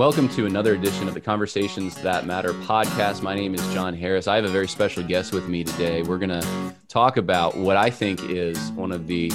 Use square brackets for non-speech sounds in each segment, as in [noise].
Welcome to another edition of the Conversations That Matter podcast. My name is John Harris. I have a very special guest with me today. We're going to talk about what I think is one of the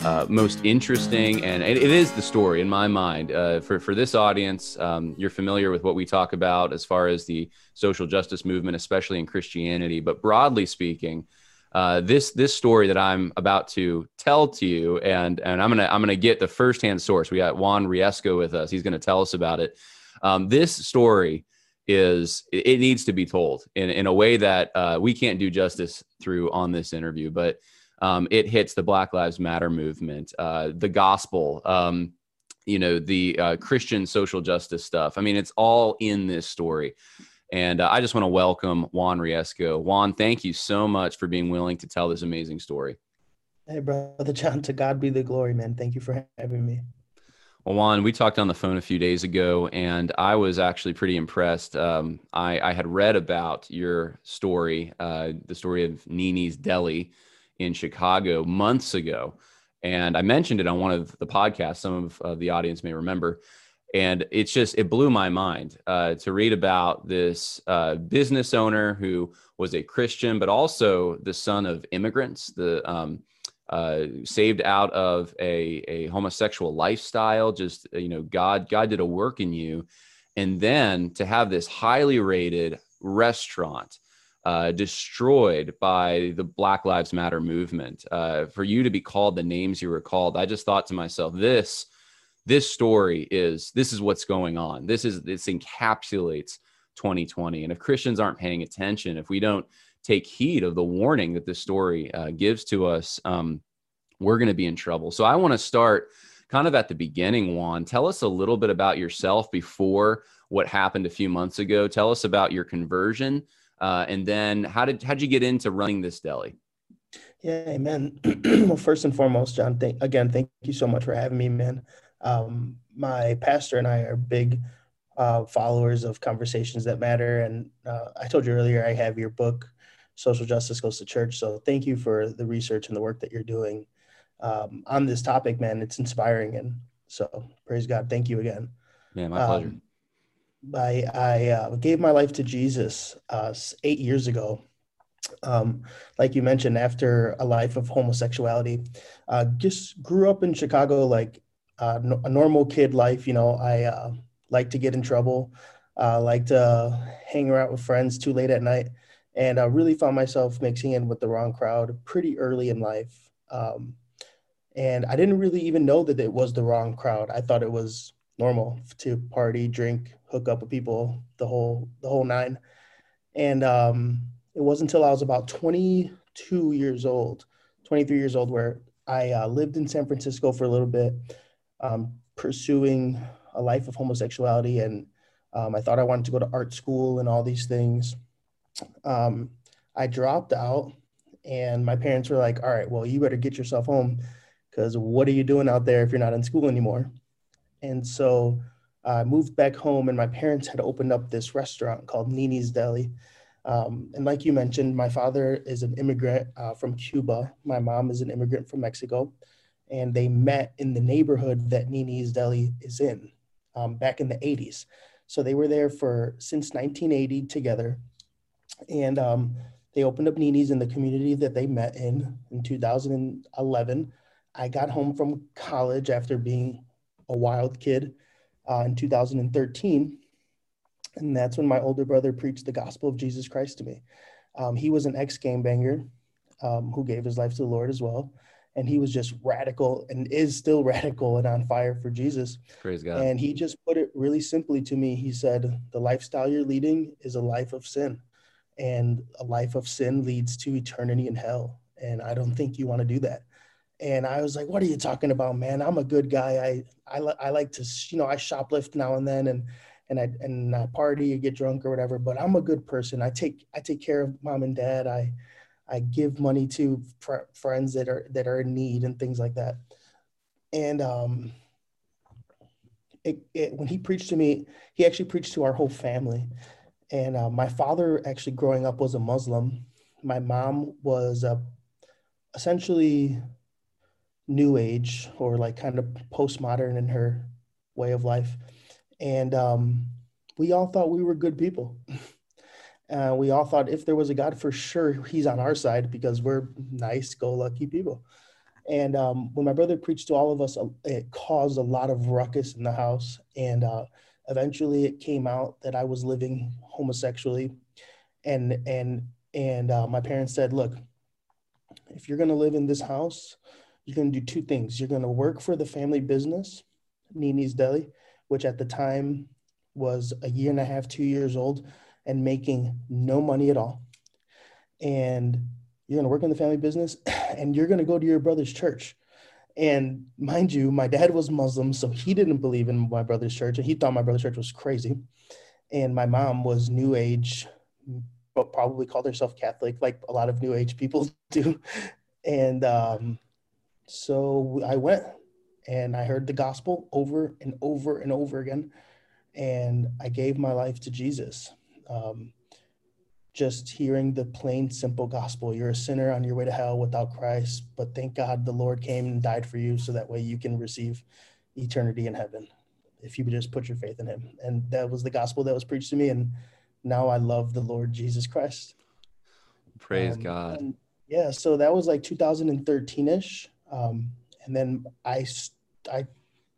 uh, most interesting, and it, it is the story in my mind. Uh, for, for this audience, um, you're familiar with what we talk about as far as the social justice movement, especially in Christianity. But broadly speaking, uh, this this story that I'm about to tell to you, and and I'm gonna I'm gonna get the firsthand source. We got Juan Riestra with us. He's gonna tell us about it. Um, this story is it needs to be told in, in a way that uh, we can't do justice through on this interview, but um, it hits the Black Lives Matter movement, uh, the gospel, um, you know, the uh, Christian social justice stuff. I mean, it's all in this story. And uh, I just want to welcome Juan Riestra. Juan, thank you so much for being willing to tell this amazing story. Hey, brother John, to God be the glory, man. Thank you for having me. Well, Juan, we talked on the phone a few days ago, and I was actually pretty impressed. Um, I, I, had read about your story, uh, the story of Nini's Deli in Chicago months ago. And I mentioned it on one of the podcasts, some of uh, the audience may remember. And it's just, it blew my mind uh, to read about this uh, business owner who was a Christian, but also the son of immigrants. The um, uh, saved out of a, a homosexual lifestyle just uh, you know god god did a work in you. And then to have this highly rated restaurant uh, destroyed by the black lives matter movement uh, for you to be called the names you were called i just thought to myself this this story is this is what's going on. This is this encapsulates 2020 and if christians aren't paying attention if we don't take heed of the warning that this story uh, gives to us, um, we're going to be in trouble. So I want to start kind of at the beginning, Juan. Tell us a little bit about yourself before what happened a few months ago. Tell us about your conversion, uh, and then how did how'd you get into running this deli? Yeah, amen. [clears throat] well, first and foremost, John, thank, again, thank you so much for having me, man. Um, my pastor and I are big uh, followers of conversations that matter, and uh, I told you earlier I have your book social justice goes to church. So thank you for the research and the work that you're doing um, on this topic, man. It's inspiring. And so praise God. Thank you again. Yeah, my pleasure. Um, I, I uh, gave my life to Jesus uh, eight years ago. Um, like you mentioned, after a life of homosexuality, uh, just grew up in Chicago, like uh, a normal kid life. You know, I uh, like to get in trouble, uh, like to hang around with friends too late at night and I really found myself mixing in with the wrong crowd pretty early in life. Um, and I didn't really even know that it was the wrong crowd. I thought it was normal to party, drink, hook up with people, the whole the whole nine. And um, it wasn't until I was about 22 years old, 23 years old, where I uh, lived in San Francisco for a little bit, um, pursuing a life of homosexuality, and um, I thought I wanted to go to art school and all these things um, I dropped out, and my parents were like, "All right, well, you better get yourself home, because what are you doing out there if you're not in school anymore?" And so I moved back home, and my parents had opened up this restaurant called Nini's Deli. Um, and like you mentioned, my father is an immigrant uh, from Cuba. My mom is an immigrant from Mexico. And they met in the neighborhood that Nini's Deli is in um, back in the 80s. So they were there for since 1980 together and um, they opened up Nini's in the community that they met in in 2011. I got home from college after being a wild kid uh, in 2013. And that's when my older brother preached the gospel of Jesus Christ to me. Um, he was an ex gangbanger um, who gave his life to the Lord as well. And he was just radical and is still [laughs] radical and on fire for Jesus. Praise God. And he just put it really simply to me. He said, The lifestyle you're leading is a life of sin, and a life of sin leads to eternity in hell. And I don't think you want to do that. And I was like, "What are you talking about, man? I'm a good guy. I I, I like to, you know, I shoplift now and then, and and I and I party, or get drunk or whatever. But I'm a good person. I take I take care of mom and dad. I I give money to fr- friends that are that are in need and things like that. And um, it, it, when he preached to me, he actually preached to our whole family. And uh, my father, actually growing up, was a Muslim. My mom was uh, essentially new age or like kind of postmodern in her way of life. And um, we all thought we were good people. [laughs] Uh, we all thought if there was a God, for sure he's on our side because we're nice, go lucky people. And um, when my brother preached to all of us, uh, it caused a lot of ruckus in the house. And uh, eventually it came out that I was living homosexually. And, and, and uh, my parents said, look, if you're going to live in this house, you're going to do two things. You're going to work for the family business, Nini's Deli, which at the time was a year and a half, two years old, and making no money at all. And you're going to work in the family business [clears throat] and you're going to go to your brother's church. And mind you, my dad was Muslim, so he didn't believe in my brother's church and he thought my brother's church was crazy. And my mom was New Age, but probably called herself Catholic, like a lot of New Age people [laughs] do. And um, so I went and I heard the gospel over and over and over again. And I gave my life to Jesus. Um, just hearing the plain, simple gospel. You're a sinner on your way to hell without Christ, but thank God the Lord came and died for you so that way you can receive eternity in heaven if you just put your faith in him. And that was the gospel that was preached to me. And now I love the Lord Jesus Christ. Praise um, God. yeah. So that was like 2013 ish. Um, and then I, I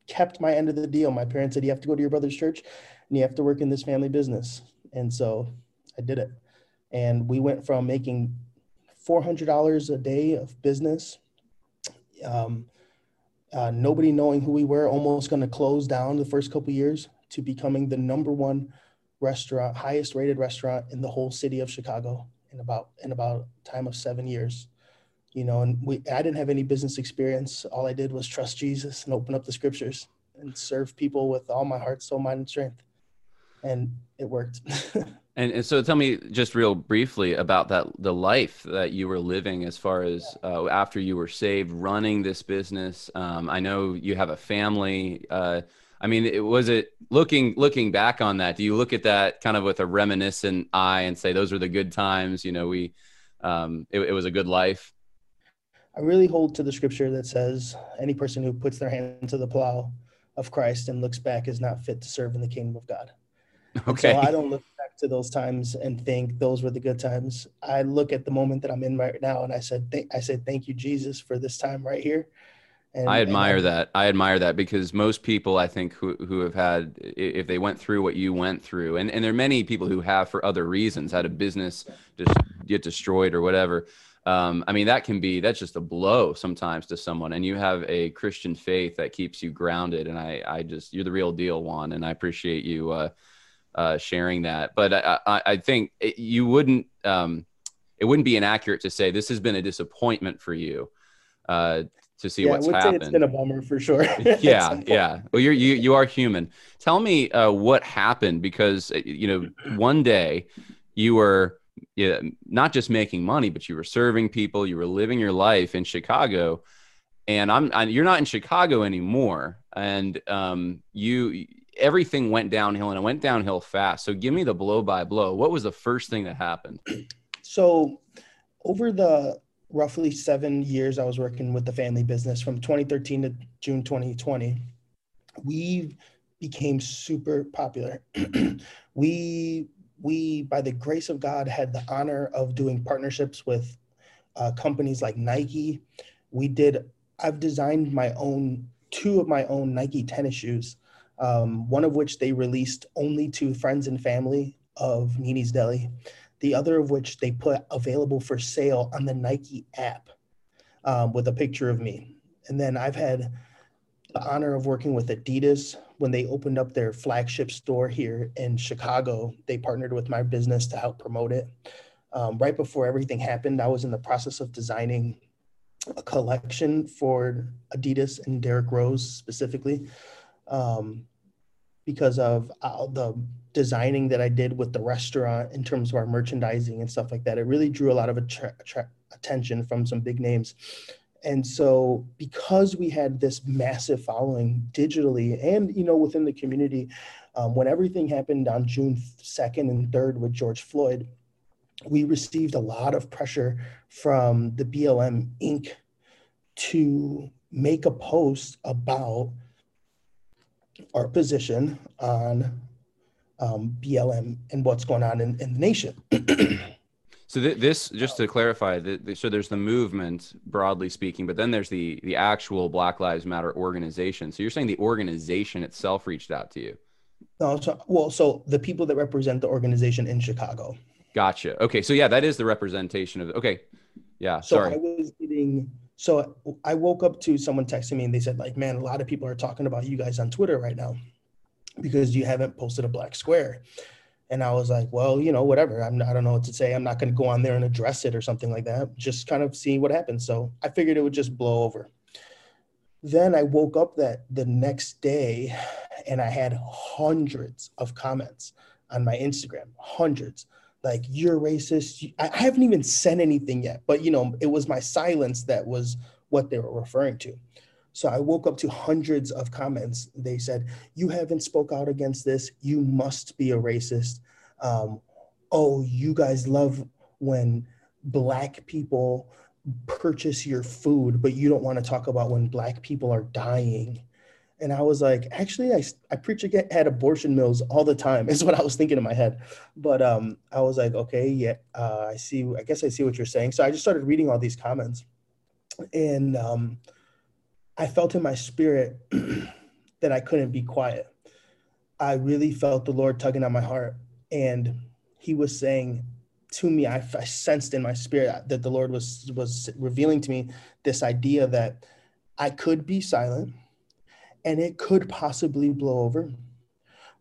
kept my end of the deal. My parents said, you have to go to your brother's church and you have to work in this family business. And so I did it and we went from making $400 a day of business um, uh, nobody knowing who we were almost going to close down the first couple years to becoming the number one restaurant highest rated restaurant in the whole city of chicago in about in about time of seven years. You know and we i didn't have any business experience. All i did was trust jesus and open up the scriptures and serve people with all my heart soul mind and strength. And it worked [laughs] And, and so tell me just real briefly about that the life that you were living as far as uh, after you were saved running this business. Um, i know you have a family uh, i mean it was it looking looking back on that do you look at that kind of with a reminiscent eye and say those were the good times you know we um, it, it was a good life i really hold to the scripture that says any person who puts their hand to the plow of christ and looks back is not fit to serve in the kingdom of god [laughs] okay so i don't look back to those times and think those were the good times. I look at the moment that I'm in right now and I said, th- I said, thank you, Jesus, for this time right here. And, I admire and I, that. I admire that because most people, I think, who, who have had, if they went through what you went through, and, and there are many people who have for other reasons had a business just get destroyed or whatever. Um, I mean, that can be, that's just a blow sometimes to someone. And you have a Christian faith that keeps you grounded. And I, I just, you're the real deal, Juan. And I appreciate you, uh, uh, sharing that. But I, I, I think it, you wouldn't um, it wouldn't be inaccurate to say this has been a disappointment for you uh, to see yeah, what's I would happened. Say it's been a bummer for sure. [laughs] [laughs] yeah, yeah. Well, you're you you are human. Tell me uh, what happened because uh, you know one day you were yeah, not just making money, but you were serving people. You were living your life in Chicago, and I'm, I, you're not in Chicago anymore. And um, you everything went downhill and it went downhill fast. So give me the blow by blow. What was the first thing that happened? [clears throat] So over the roughly seven years I was working with the family business from 2013 to June 2020, we became super popular. [clears throat] we we by the grace of God had the honor of doing partnerships with uh, companies like Nike. We did. I've designed my own two of my own Nike tennis shoes um, one of which they released only to friends and family of Nini's Deli. the other of which they put available for sale on the Nike app um, with a picture of me. And then I've had the honor of working with Adidas when they opened up their flagship store here in Chicago. They partnered with my business to help promote it. Um, right before everything happened, I was in the process of designing a collection for Adidas and Derrick Rose specifically um, because of uh, the designing that I did with the restaurant in terms of our merchandising and stuff like that. It really drew a lot of attra- attra- attention from some big names. And so because we had this massive following digitally and you know within the community, um, when everything happened on June 2nd and 3rd with George Floyd, we received a lot of pressure from the BLM Inc. to make a post about our position on um, BLM and what's going on in, in the nation. so th- this, just to clarify, the, the, so there's the movement broadly speaking, but then there's the the actual Black Lives Matter organization. So you're saying the organization itself reached out to you? No, so, well, so the people that represent the organization in Chicago. Gotcha. Okay, so yeah, that is the representation of. Okay, yeah. So sorry. I was getting. So I woke up to someone texting me and they said like, "Man, a lot of people are talking about you guys on Twitter right now." because you haven't posted a black square. And I was like, well, you know, whatever. I'm I don't know what to say. I'm not going to go on there and address it or something like that. Just kind of see what happens. So I figured it would just blow over. Then I woke up that the next day and I had hundreds of comments on my Instagram, hundreds. Like you're racist. I haven't even said anything yet, but you know, it was my silence that was what they were referring to. So I woke up to hundreds of comments. They said, "You haven't spoke out against this. You must be a racist." Um, oh, you guys love when black people purchase your food, but you don't want to talk about when black people are dying. And I was like, actually, I, I preach at abortion mills all the time, [laughs] is what I was thinking in my head. But um, I was like, okay, yeah, uh, I see. I guess I see what you're saying. So I just started reading all these comments. And um, I felt in my spirit [clears throat] that I couldn't be quiet. I really felt the Lord tugging on my heart. And he was saying to me, I, I, sensed in my spirit that the Lord was, was revealing to me this idea that I could be silent and it could possibly blow over,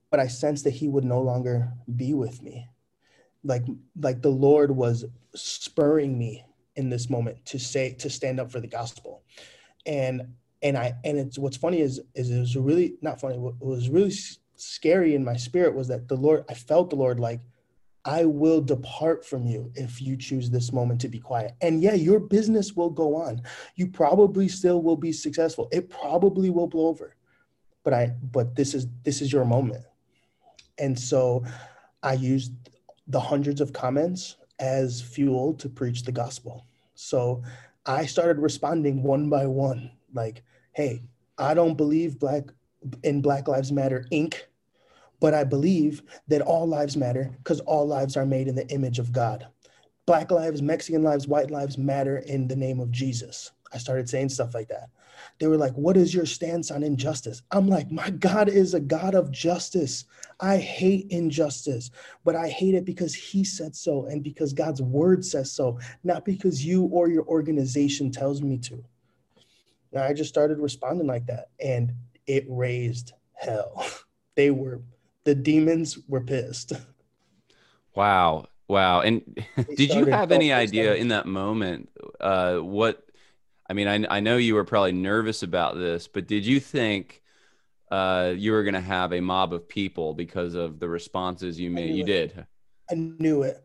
but I sensed that he would no longer be with me. Like, like the Lord was spurring me in this moment to say, to stand up for the gospel. And and I and it's what's funny is is it was really not funny. What was really scary in my spirit was that the Lord. I felt the Lord like, I will depart from you if you choose this moment to be quiet. And yeah, your business will go on. You probably still will be successful. It probably will blow over, but I but this is this is your moment. And so, I used the hundreds of comments as fuel to preach the gospel. So I started responding one by one like, hey, I don't believe black in Black Lives Matter Inc., but I believe that all lives matter because all lives are made in the image of God. Black lives, Mexican lives, white lives matter in the name of Jesus. I started saying stuff like that. They were like, What is your stance on injustice? I'm like, My God is a God of justice. I hate injustice, but I hate it because He said so and because God's word says so, not because you or your organization tells me to. And I just started responding like that. And it raised hell. [laughs] They were, the demons were pissed. Wow. Wow. And did you have any idea in that moment uh, what? I mean, I, I know you were probably nervous about this, but did you think uh, you were going to have a mob of people because of the responses you made? You it. did. I knew it.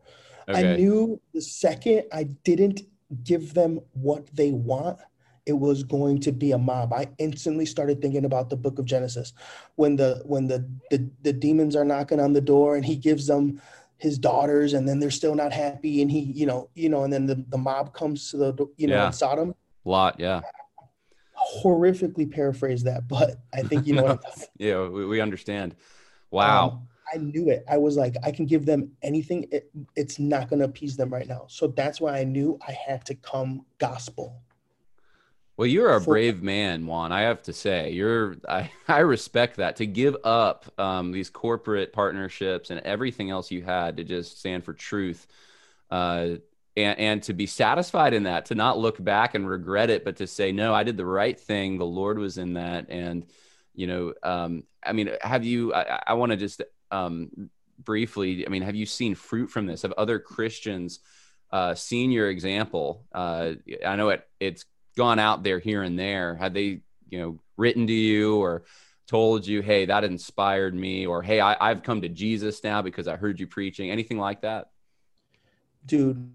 Okay. I knew the second I didn't give them what they want, it was going to be a mob. I instantly started thinking about the book of Genesis when the when the the, the demons are knocking on the door and he gives them his daughters and then they're still not happy and he you know you know and then the, the mob comes to the you know yeah. Sodom. Lot, yeah. Horrifically paraphrase that, but I think you know. [laughs] no. yeah, we, we understand. Wow. Um, I knew it. I was like, I can give them anything. It, it's not going to appease them right now. So that's why I knew I had to come gospel. Well, you're a brave man, Juan. I have to say, you're. I, [laughs] I respect that to give up um, these corporate partnerships and everything else you had to just stand for truth, uh, and and to be satisfied in that, to not look back and regret it, but to say, no, I did the right thing. The Lord was in that, and you know, um, I mean, have you? I, I want to just um, briefly. I mean, have you seen fruit from this? Have other Christians? Uh, seen your example. Uh, I know it, it's gone out there here and there, had they, you know, written to you or told you, hey, that inspired me, or hey, I, have come to Jesus now because I heard you preaching, anything like that? Dude,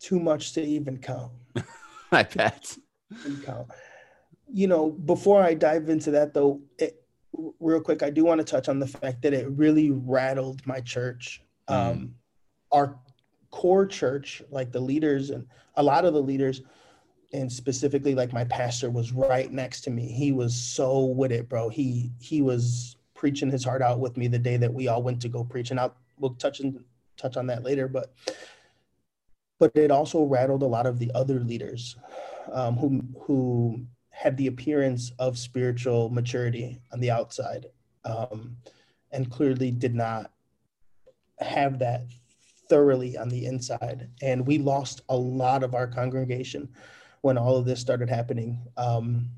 too much to even count. [laughs] I bet. Count. You know, before I dive into that though, it, real quick, I do want to touch on the fact that it really rattled my church. Mm. Um, our core church, like the leaders and a lot of the leaders, and specifically like my pastor was right next to me. He was so with it, bro. He he was preaching his heart out with me the day that we all went to go preach, and I'll we'll touch and touch on that later. But but it also rattled a lot of the other leaders um, who who had the appearance of spiritual maturity on the outside, um, and clearly did not have that thoroughly on the inside. And we lost a lot of our congregation when all of this started happening. Um,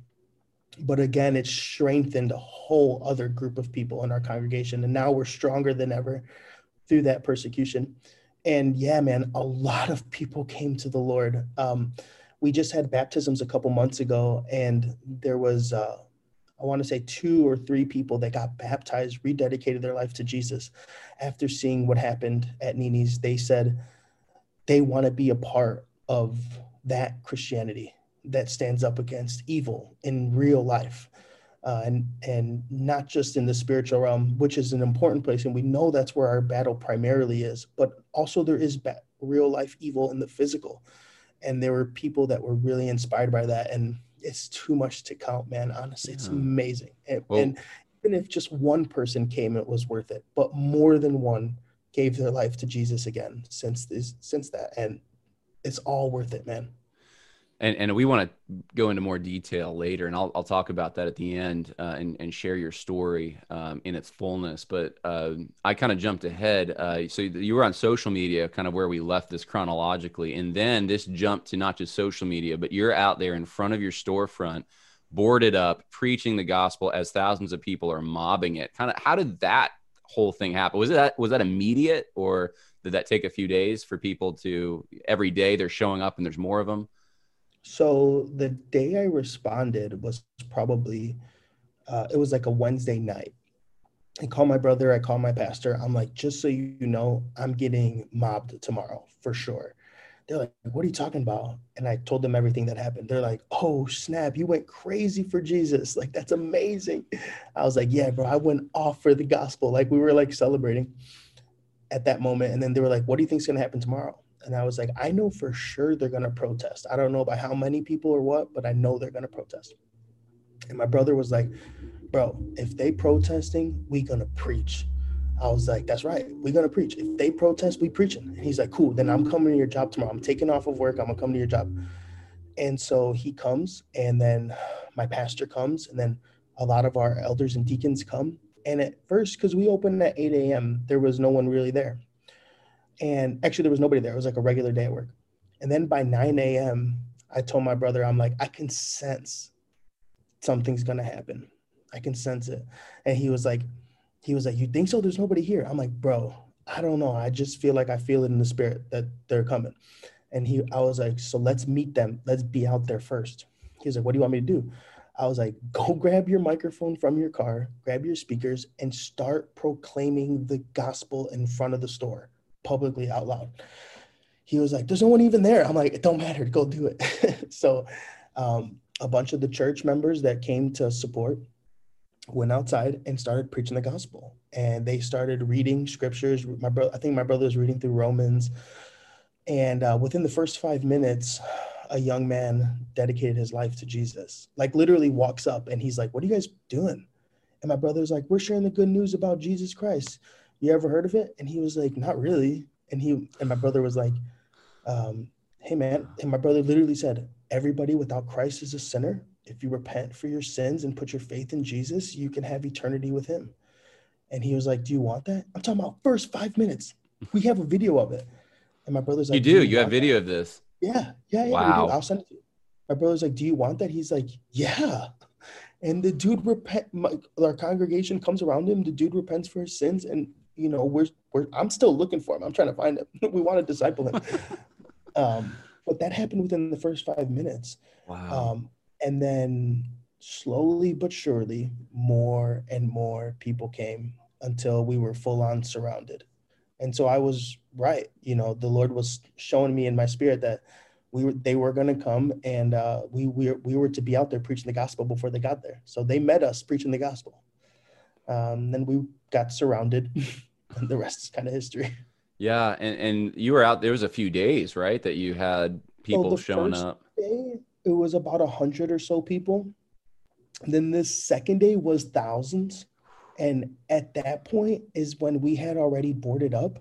but again, it strengthened a whole other group of people in our congregation. And now we're stronger than ever through that persecution. And yeah, man, a lot of people came to the Lord. Um, we just had baptisms a couple months ago, and there was, uh, I want to say, two or three people that got baptized, rededicated their life to Jesus after seeing what happened at Nini's. They said they want to be a part of that Christianity that stands up against evil in real life. Uh, and and not just in the spiritual realm, which is an important place, and we know that's where our battle primarily is. But also, there is ba- real life evil in the physical, and there were people that were really inspired by that. And it's too much to count, man. Honestly, it's amazing. And, well, and even if just one person came, it was worth it. But more than one gave their life to Jesus again since this since that, and it's all worth it, man. And, and we want to go into more detail later, and I'll, I'll talk about that at the end uh, and, and share your story um, in its fullness. But uh, I kind of jumped ahead. Uh, so you were on social media, kind of where we left this chronologically. And then this jumped to not just social media, but you're out there in front of your storefront, boarded up, preaching the gospel as thousands of people are mobbing it. Kind of how did that whole thing happen? Was that was that immediate or did that take a few days for people to every day they're showing up and there's more of them? So the day I responded was probably uh, it was like a Wednesday night. I call my brother, I call my pastor. I'm like, just so you know, I'm getting mobbed tomorrow for sure. They're like, what are you talking about? And I told them everything that happened. They're like, oh, snap, you went crazy for Jesus. Like, that's amazing. I was like, yeah, bro, I went off for the gospel. Like, we were like celebrating at that moment. And then they were like, what do you think is going to happen tomorrow? And I was like, I know for sure they're going to protest. I don't know about how many people or what, but I know they're going to protest. And my brother was like, bro, if they protesting, we going to preach. I was like, that's right. We're going to preach. If they protest, we preaching. And he's like, cool. Then I'm coming to your job tomorrow. I'm taking off of work. I'm going to come to your job. And so he comes and then my pastor comes and then a lot of our elders and deacons come and at first, because we opened at 8 a.m., there was no one really there. And actually, there was nobody there. It was like a regular day at work. And then by 9 a.m., I told my brother, I'm like, I can sense something's gonna happen. I can sense it. And he was like, he was like, You think so? There's nobody here. I'm like, bro, I don't know. I just feel like I feel it in the spirit that they're coming. And he I was like, so let's meet them. Let's be out there first. He was like, What do you want me to do? I was like, go [laughs] grab your microphone from your car, grab your speakers, and start proclaiming the gospel in front of the store publicly out loud. He was like, there's no one even there. I'm like, it don't matter, go do it. [laughs] so um, a bunch of the church members that came to support went outside and started preaching the gospel. And they started reading scriptures. My brother, I think my brother was reading through Romans. And uh, within the first five minutes, a young man dedicated his life to Jesus. Like literally walks up and he's like, "What are you guys doing?" And my brother's like, "We're sharing the good news about Jesus Christ. You ever heard of it?" And he was like, "Not really." And he and my brother was like, um, "Hey man," and my brother literally said, everybody without Christ is a sinner. If you repent for your sins and put your faith in Jesus, you can have eternity with him. And he was like, Do you want that? I'm talking about first five minutes. We have a video of it. And my brother's like, You do. do you, you have video that? of this. Yeah. Yeah. yeah wow. I'll send it to you. My brother's like, Do you want that? He's like, Yeah. And the dude repent my, our congregation comes around him. The dude repents for his sins. And you know, we're we're I'm still looking for him. I'm trying to find him. [laughs] we want to disciple him. [laughs] um, but that happened within the first five minutes. Wow. Um, and then slowly but surely, more and more people came until we were full on surrounded. And so I was right. You know, the Lord was showing me in my spirit that we were they were going to come and uh, we, we we were to be out there preaching the gospel before they got there. So they met us preaching the gospel. Um, then we got surrounded, [laughs] and the rest is kind of history. Yeah, and, and you were out there was a few days, right, that you had people so showing up. Day, it was about a hundred or so people. And then this second day was thousands. And at that point is when we had already boarded up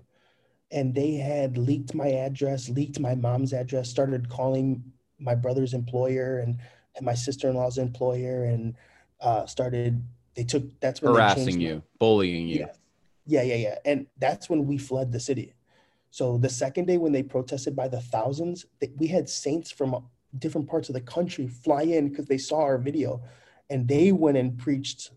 and they had leaked my address, leaked my mom's address, started calling my brother's employer and, and my sister-in-law's employer and uh, started they took that's when harassing you, bullying you. Yeah. yeah, yeah, yeah. And that's when we fled the city. So the second day when they protested by the thousands, they, we had saints from uh, different parts of the country fly in because they saw our video and they went and preached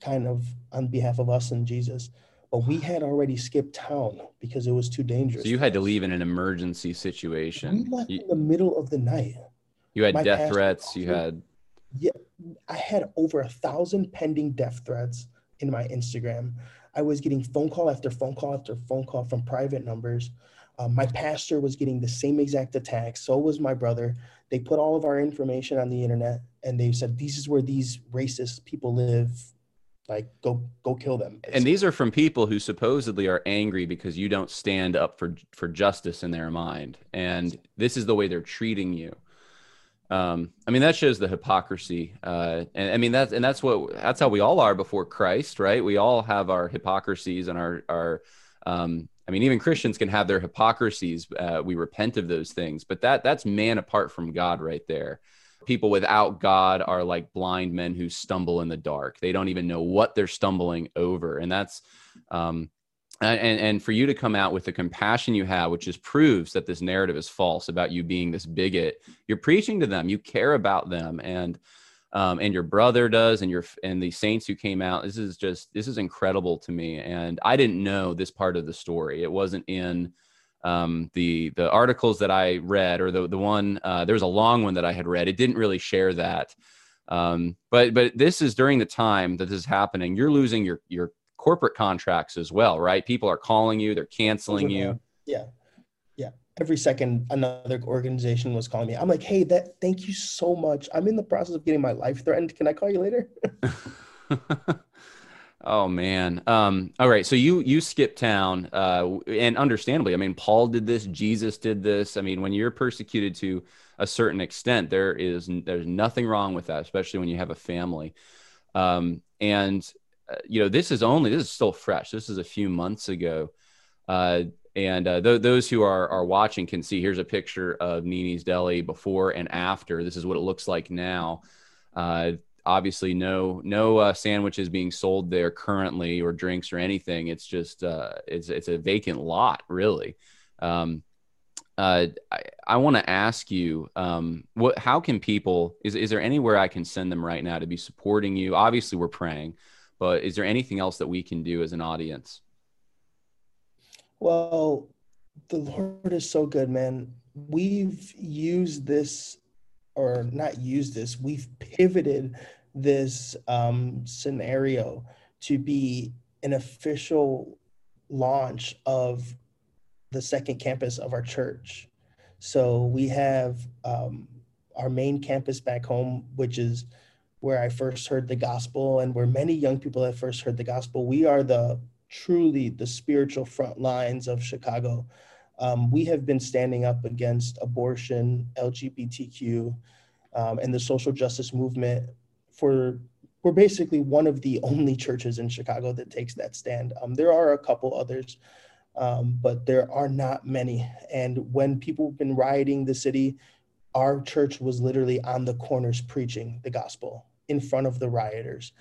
kind of on behalf of us and Jesus. But we had already skipped town because it was too dangerous. So you had to leave in an emergency situation. We left you, in the middle of the night. You had My death threats. You had yeah, I had over a thousand pending death threats in my Instagram. I was getting phone call after phone call after phone call from private numbers. Um, my pastor was getting the same exact attack. So was my brother. They put all of our information on the internet and they said, "This is where these racist people live. Like, go go kill them." And these are from people who supposedly are angry because you don't stand up for for justice in their mind, and this is the way they're treating you um, I mean, that shows the hypocrisy. Uh, and I mean, that's, and that's what, that's how we all are before Christ, right? We all have our hypocrisies and our, our, um, I mean, even Christians can have their hypocrisies. Uh, we repent of those things, but that, that's man apart from God right there. People without God are like blind men who stumble in the dark. They don't even know what they're stumbling over. And that's, um, and and for you to come out with the compassion you have which just proves that this narrative is false about you being this bigot you're preaching to them you care about them and um, and your brother does and your and the saints who came out this is just this is incredible to me and i didn't know this part of the story. It wasn't in um, the the articles that i read or the the one uh, there was a long one that i had read. It didn't really share that. Um, but but this is during the time that this is happening. You're losing your your corporate contracts as well, right? People are calling you, they're canceling you. Yeah. Yeah. Every second another organization was calling me. I'm like, hey, that thank you so much. I'm in the process of getting my life threatened. Can I call you later? [laughs] oh man. Um, all right. So you you skip town, uh, and understandably, I mean, Paul did this, Jesus did this. I mean, when you're persecuted to a certain extent, there is there's nothing wrong with that, especially when you have a family. Um, and you know, this is only this is still fresh. This is a few months ago, uh, and uh, th- those who are are watching can see. Here's a picture of Nini's Deli before and after. This is what it looks like now. Uh, obviously, no no uh, sandwiches being sold there currently, or drinks or anything. It's just uh, it's it's a vacant lot, really. Um, uh, I, I want to ask you, um, what, how can people, is, is there anywhere I can send them right now to be supporting you? Obviously we're praying, but is there anything else that we can do as an audience? Well, the Lord is so good, man. We've used this, or not used this, we've pivoted this um, scenario to be an official launch of the second campus of our church. So we have um, our main campus back home, which is where I first heard the gospel and where many young people have first heard the gospel. We are the truly the spiritual front lines of Chicago. Um, we have been standing up against abortion, LGBTQ, um, and the social justice movement for we're basically one of the only churches in Chicago that takes that stand. Um, there are a couple others, um, but there are not many. And when people have been rioting the city, our church was literally on the corners preaching the gospel in front of the rioters.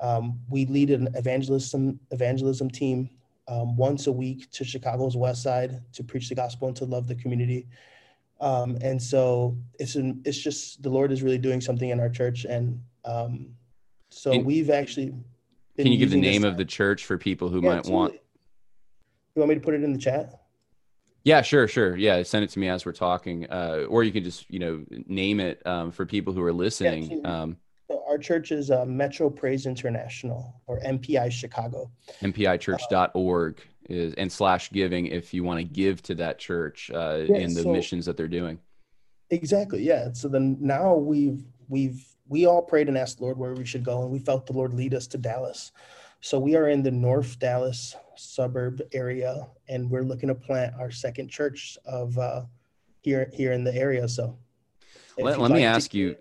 Um, we lead an evangelism evangelism team um, once a week to Chicago's West Side to preach the gospel and to love the community. Um, and so it's an, it's just the Lord is really doing something in our church, and um, so Can- we've actually. been Can you give the name of the church for people who Yeah, might want? You want me to put it in the chat? Yeah, sure, sure. Yeah, send it to me as we're talking, uh, or you can just you know name it um, for people who are listening. absolutely. Our church is uh, Metro Praise International or MPI Chicago. MPIchurch.org is and slash giving if you want to give to that church uh, Yeah, in the so- missions that they're doing. Exactly. Yeah. So then now we've we've we all prayed and asked the Lord where we should go, and we felt the Lord lead us to Dallas. So we are in the North Dallas suburb area, and we're looking to plant our second church of uh, here here in the area. So Let, let me like to ask you.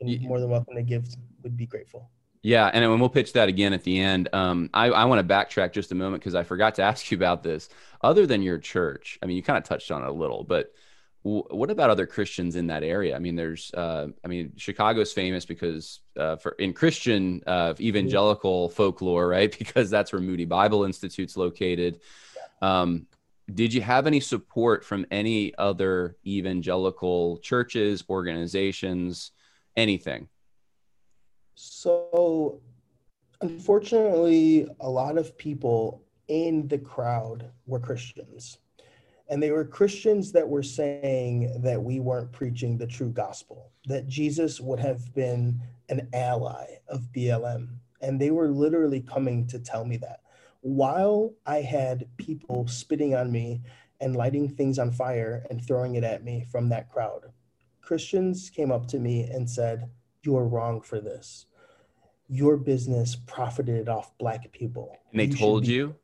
You're more than welcome to give. Would be grateful. Yeah, and then we'll pitch that again at the end. Um, I, I want to backtrack just a moment because I forgot to [laughs] ask you about this. Other than your church, I mean, you kind of touched on it a little, but w- what about other Christians in that area? I mean, there's, uh, I mean, Chicago's famous because uh, for in Christian uh, evangelical folklore, right? [laughs] Because that's where Moody Bible Institute's located. Um, did you have any support from any other evangelical churches, organizations, anything? So, unfortunately, a lot of people in the crowd were Christians. And they were Christians that were saying that we weren't preaching the true gospel, that Jesus would have been an ally of BLM. And they were literally coming to tell me that. While I had people spitting on me and lighting things on fire and throwing it at me from that crowd, Christians came up to me and said, You are wrong for this. Your business profited off Black people. And they You told be-" you?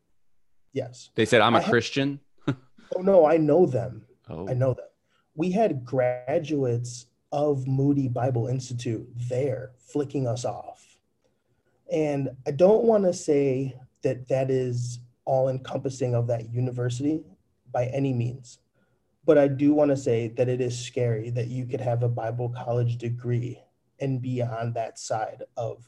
Yes. They said, I'm a I Christian. [laughs] Oh, no, I know them. Oh, I know them. We had graduates of Moody Bible Institute there flicking us off. And I don't want to say that that is all encompassing of that university by any means. But I do want to say that it is scary that you could have a Bible college degree and be on that side of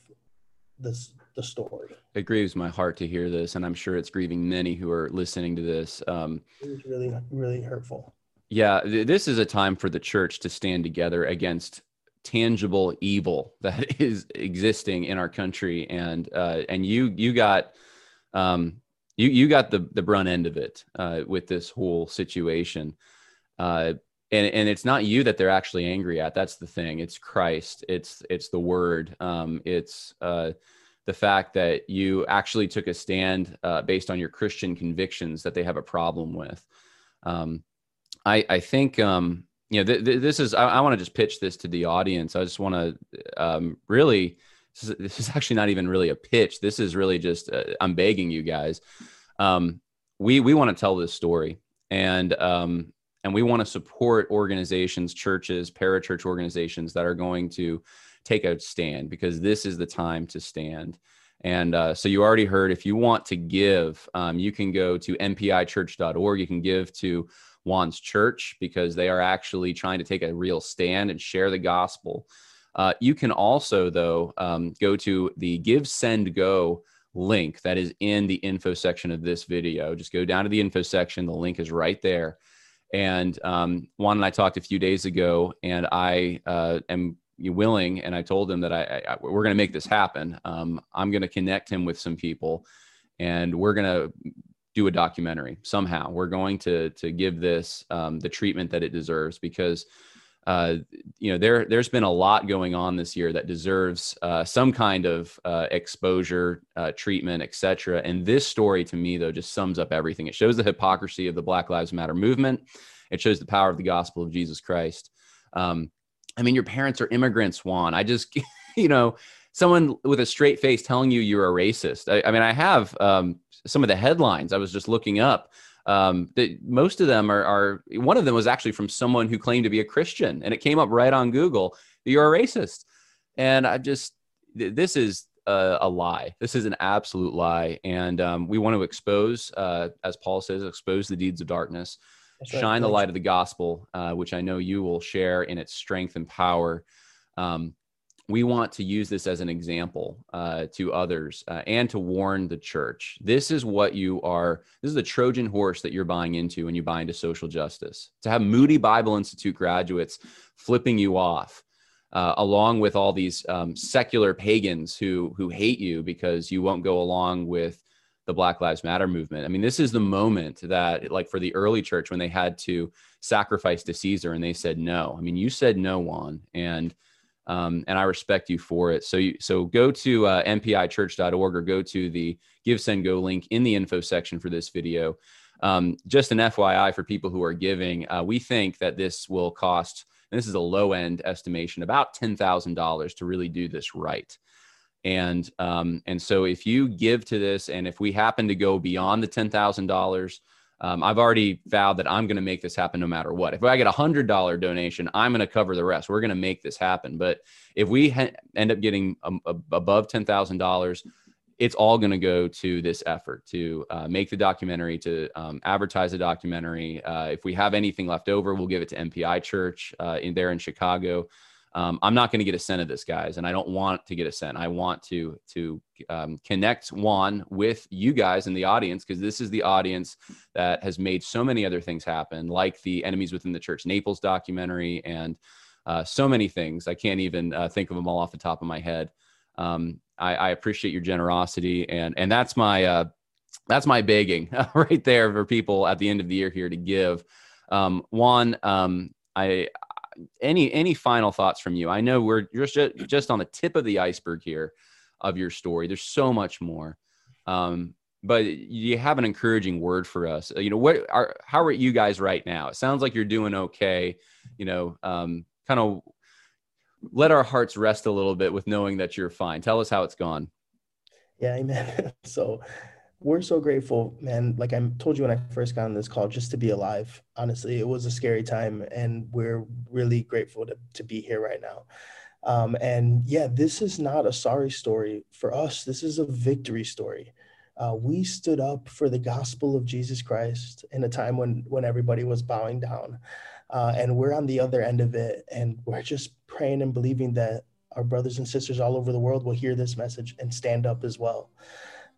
this the story. it grieves my heart to hear this, and I'm sure it's grieving many who are listening to this. Um, It was really, really hurtful. yeah, th- this is a time for the church to stand together against tangible evil [laughs] that is existing in our country, and uh, and you you got um, you you got the the brunt end of it uh, with this whole situation. Uh, and, and it's not you that they're actually angry at. That's the thing. It's Christ. It's it's the Word. Um, it's uh, the fact that you actually took a stand uh, based on your Christian convictions that they have a problem with. Um, I, I think, um, you know, th- th- this is, I, I want to just pitch this to the audience. I just want to um, really, this is, this is actually not even really a pitch. This is really just, uh, I'm begging you guys. Um, we, we want to tell this story and, um, and we want to support organizations, churches, parachurch organizations that are going to take a stand because this is the time to stand. And uh, so you already heard if you want to give, um, you can go to mpichurch.org. You can give to Juan's church because they are actually trying to take a real stand and share the gospel. Uh, you can also, though, um, go to the Give, Send, Go link that is in the info section of this video. Just go down to the info section. The link is right there. And um, Juan and I talked a few days ago, and I uh, am willing, and I told him that I, I we're going to make this happen. Um, I'm going to connect him with some people, and we're going to do a documentary somehow. We're going to to give this um, the treatment that it deserves because. Uh, you know, there there's been a lot going on this year that deserves uh, some kind of uh, exposure, uh, treatment, etc. And this story, to me, though, just sums up everything. It shows the hypocrisy of the Black Lives Matter movement. It shows the power of the gospel of Jesus Christ. Um, I mean, your parents are immigrants, Juan. I just, [laughs] you know, someone with a straight face telling you you're a racist. I, I mean, I have um, some of the headlines I was just looking up. Um, that most of them are, are, one of them was actually from someone who claimed to be a Christian, and it came up right on Google. You're a racist, and I just, th- this is a, a, lie. This is an absolute lie, and um, we want to expose, uh, as Paul says, expose the deeds of darkness. shine the light of the gospel, uh, which I know you will share in its strength and power. Um, we want to use this as an example uh, to others uh, and to warn the church. This is what you are, this is the Trojan horse that you're buying into when you buy into social justice. To have Moody Bible Institute graduates flipping you off, uh, along with all these um, secular pagans who, who hate you because you won't go along with the Black Lives Matter movement. I mean, this is the moment that, like, for the early church, when they had to sacrifice to Caesar and they said no. I mean, you said no, Juan. And um, and I respect you for it. So, you, so go to uh, mpichurch.org or go to the Give Send Go link in the info section for this video. Um, just an FYI for people who are giving, uh, we think that this will cost, this is a low end estimation, about ten thousand dollars to really do this right. And um, and so if you give to this, and if we happen to go beyond the ten thousand dollars, um, I've already vowed that I'm going to make this happen no matter what. If I get a hundred dollar donation, I'm going to cover the rest. We're going to make this happen. But if we ha- end up getting um, above ten thousand dollars, it's all going to go to this effort to uh, make the documentary, to um, advertise the documentary. Uh, if we have anything left over, we'll give it to MPI Church uh, in there in Chicago um, I'm not going to get a cent of this, guys, and I don't want to get a cent. I want to to um, connect Juan with you guys in the audience because this is the audience that has made so many other things happen, like the Enemies Within the Church Naples documentary and uh, so many things. I can't even uh, think of them all off the top of my head. Um, I, I, appreciate your generosity, and and that's my uh, that's my begging [laughs] right there for people at the end of the year here to give. Um, Juan, um, I any any final thoughts from you? I know we're just just on the tip of the iceberg here of your story. There's so much more. Um, but you have an encouraging word for us. You know, what are how are you guys right now? It sounds like you're doing okay. You know, um, kind of let our hearts rest a little bit with knowing that you're fine. Tell us how it's gone. Yeah, amen. [laughs] so we're so grateful, man. Like I told you when I first got on this call, just to be alive. Honestly, it was a scary time, and we're really grateful to, to be here right now. Um, and yeah, this is not a sorry story for us. This is a victory story. Uh, we stood up for the gospel of Jesus Christ in a time when when everybody was bowing down, uh, and we're on the other end of it, and we're just praying and believing that our brothers and sisters all over the world will hear this message and stand up as well.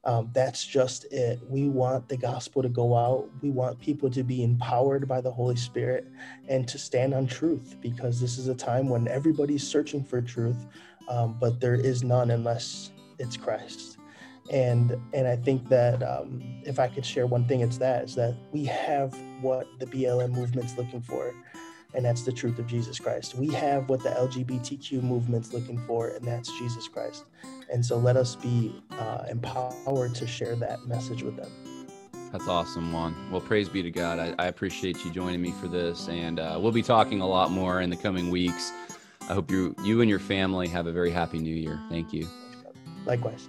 Um, that's just it. We want the gospel to go out. We want people to be empowered by the Holy Spirit and to stand on truth because this is a time when everybody's searching for truth, um, but there is none unless it's Christ. And and I think that um, if I could share one thing, it's that is that we have what the BLM movement's looking for and that's the truth of Jesus Christ. We have what the LGBTQ movement's looking for, and that's Jesus Christ. And so let us be uh, empowered to share that message with them. That's awesome, Juan. Well, praise be to God. I, I appreciate you joining me for this, and uh, we'll be talking a lot more in the coming weeks. I hope you you and your family have a very happy New Year. Thank you. Likewise.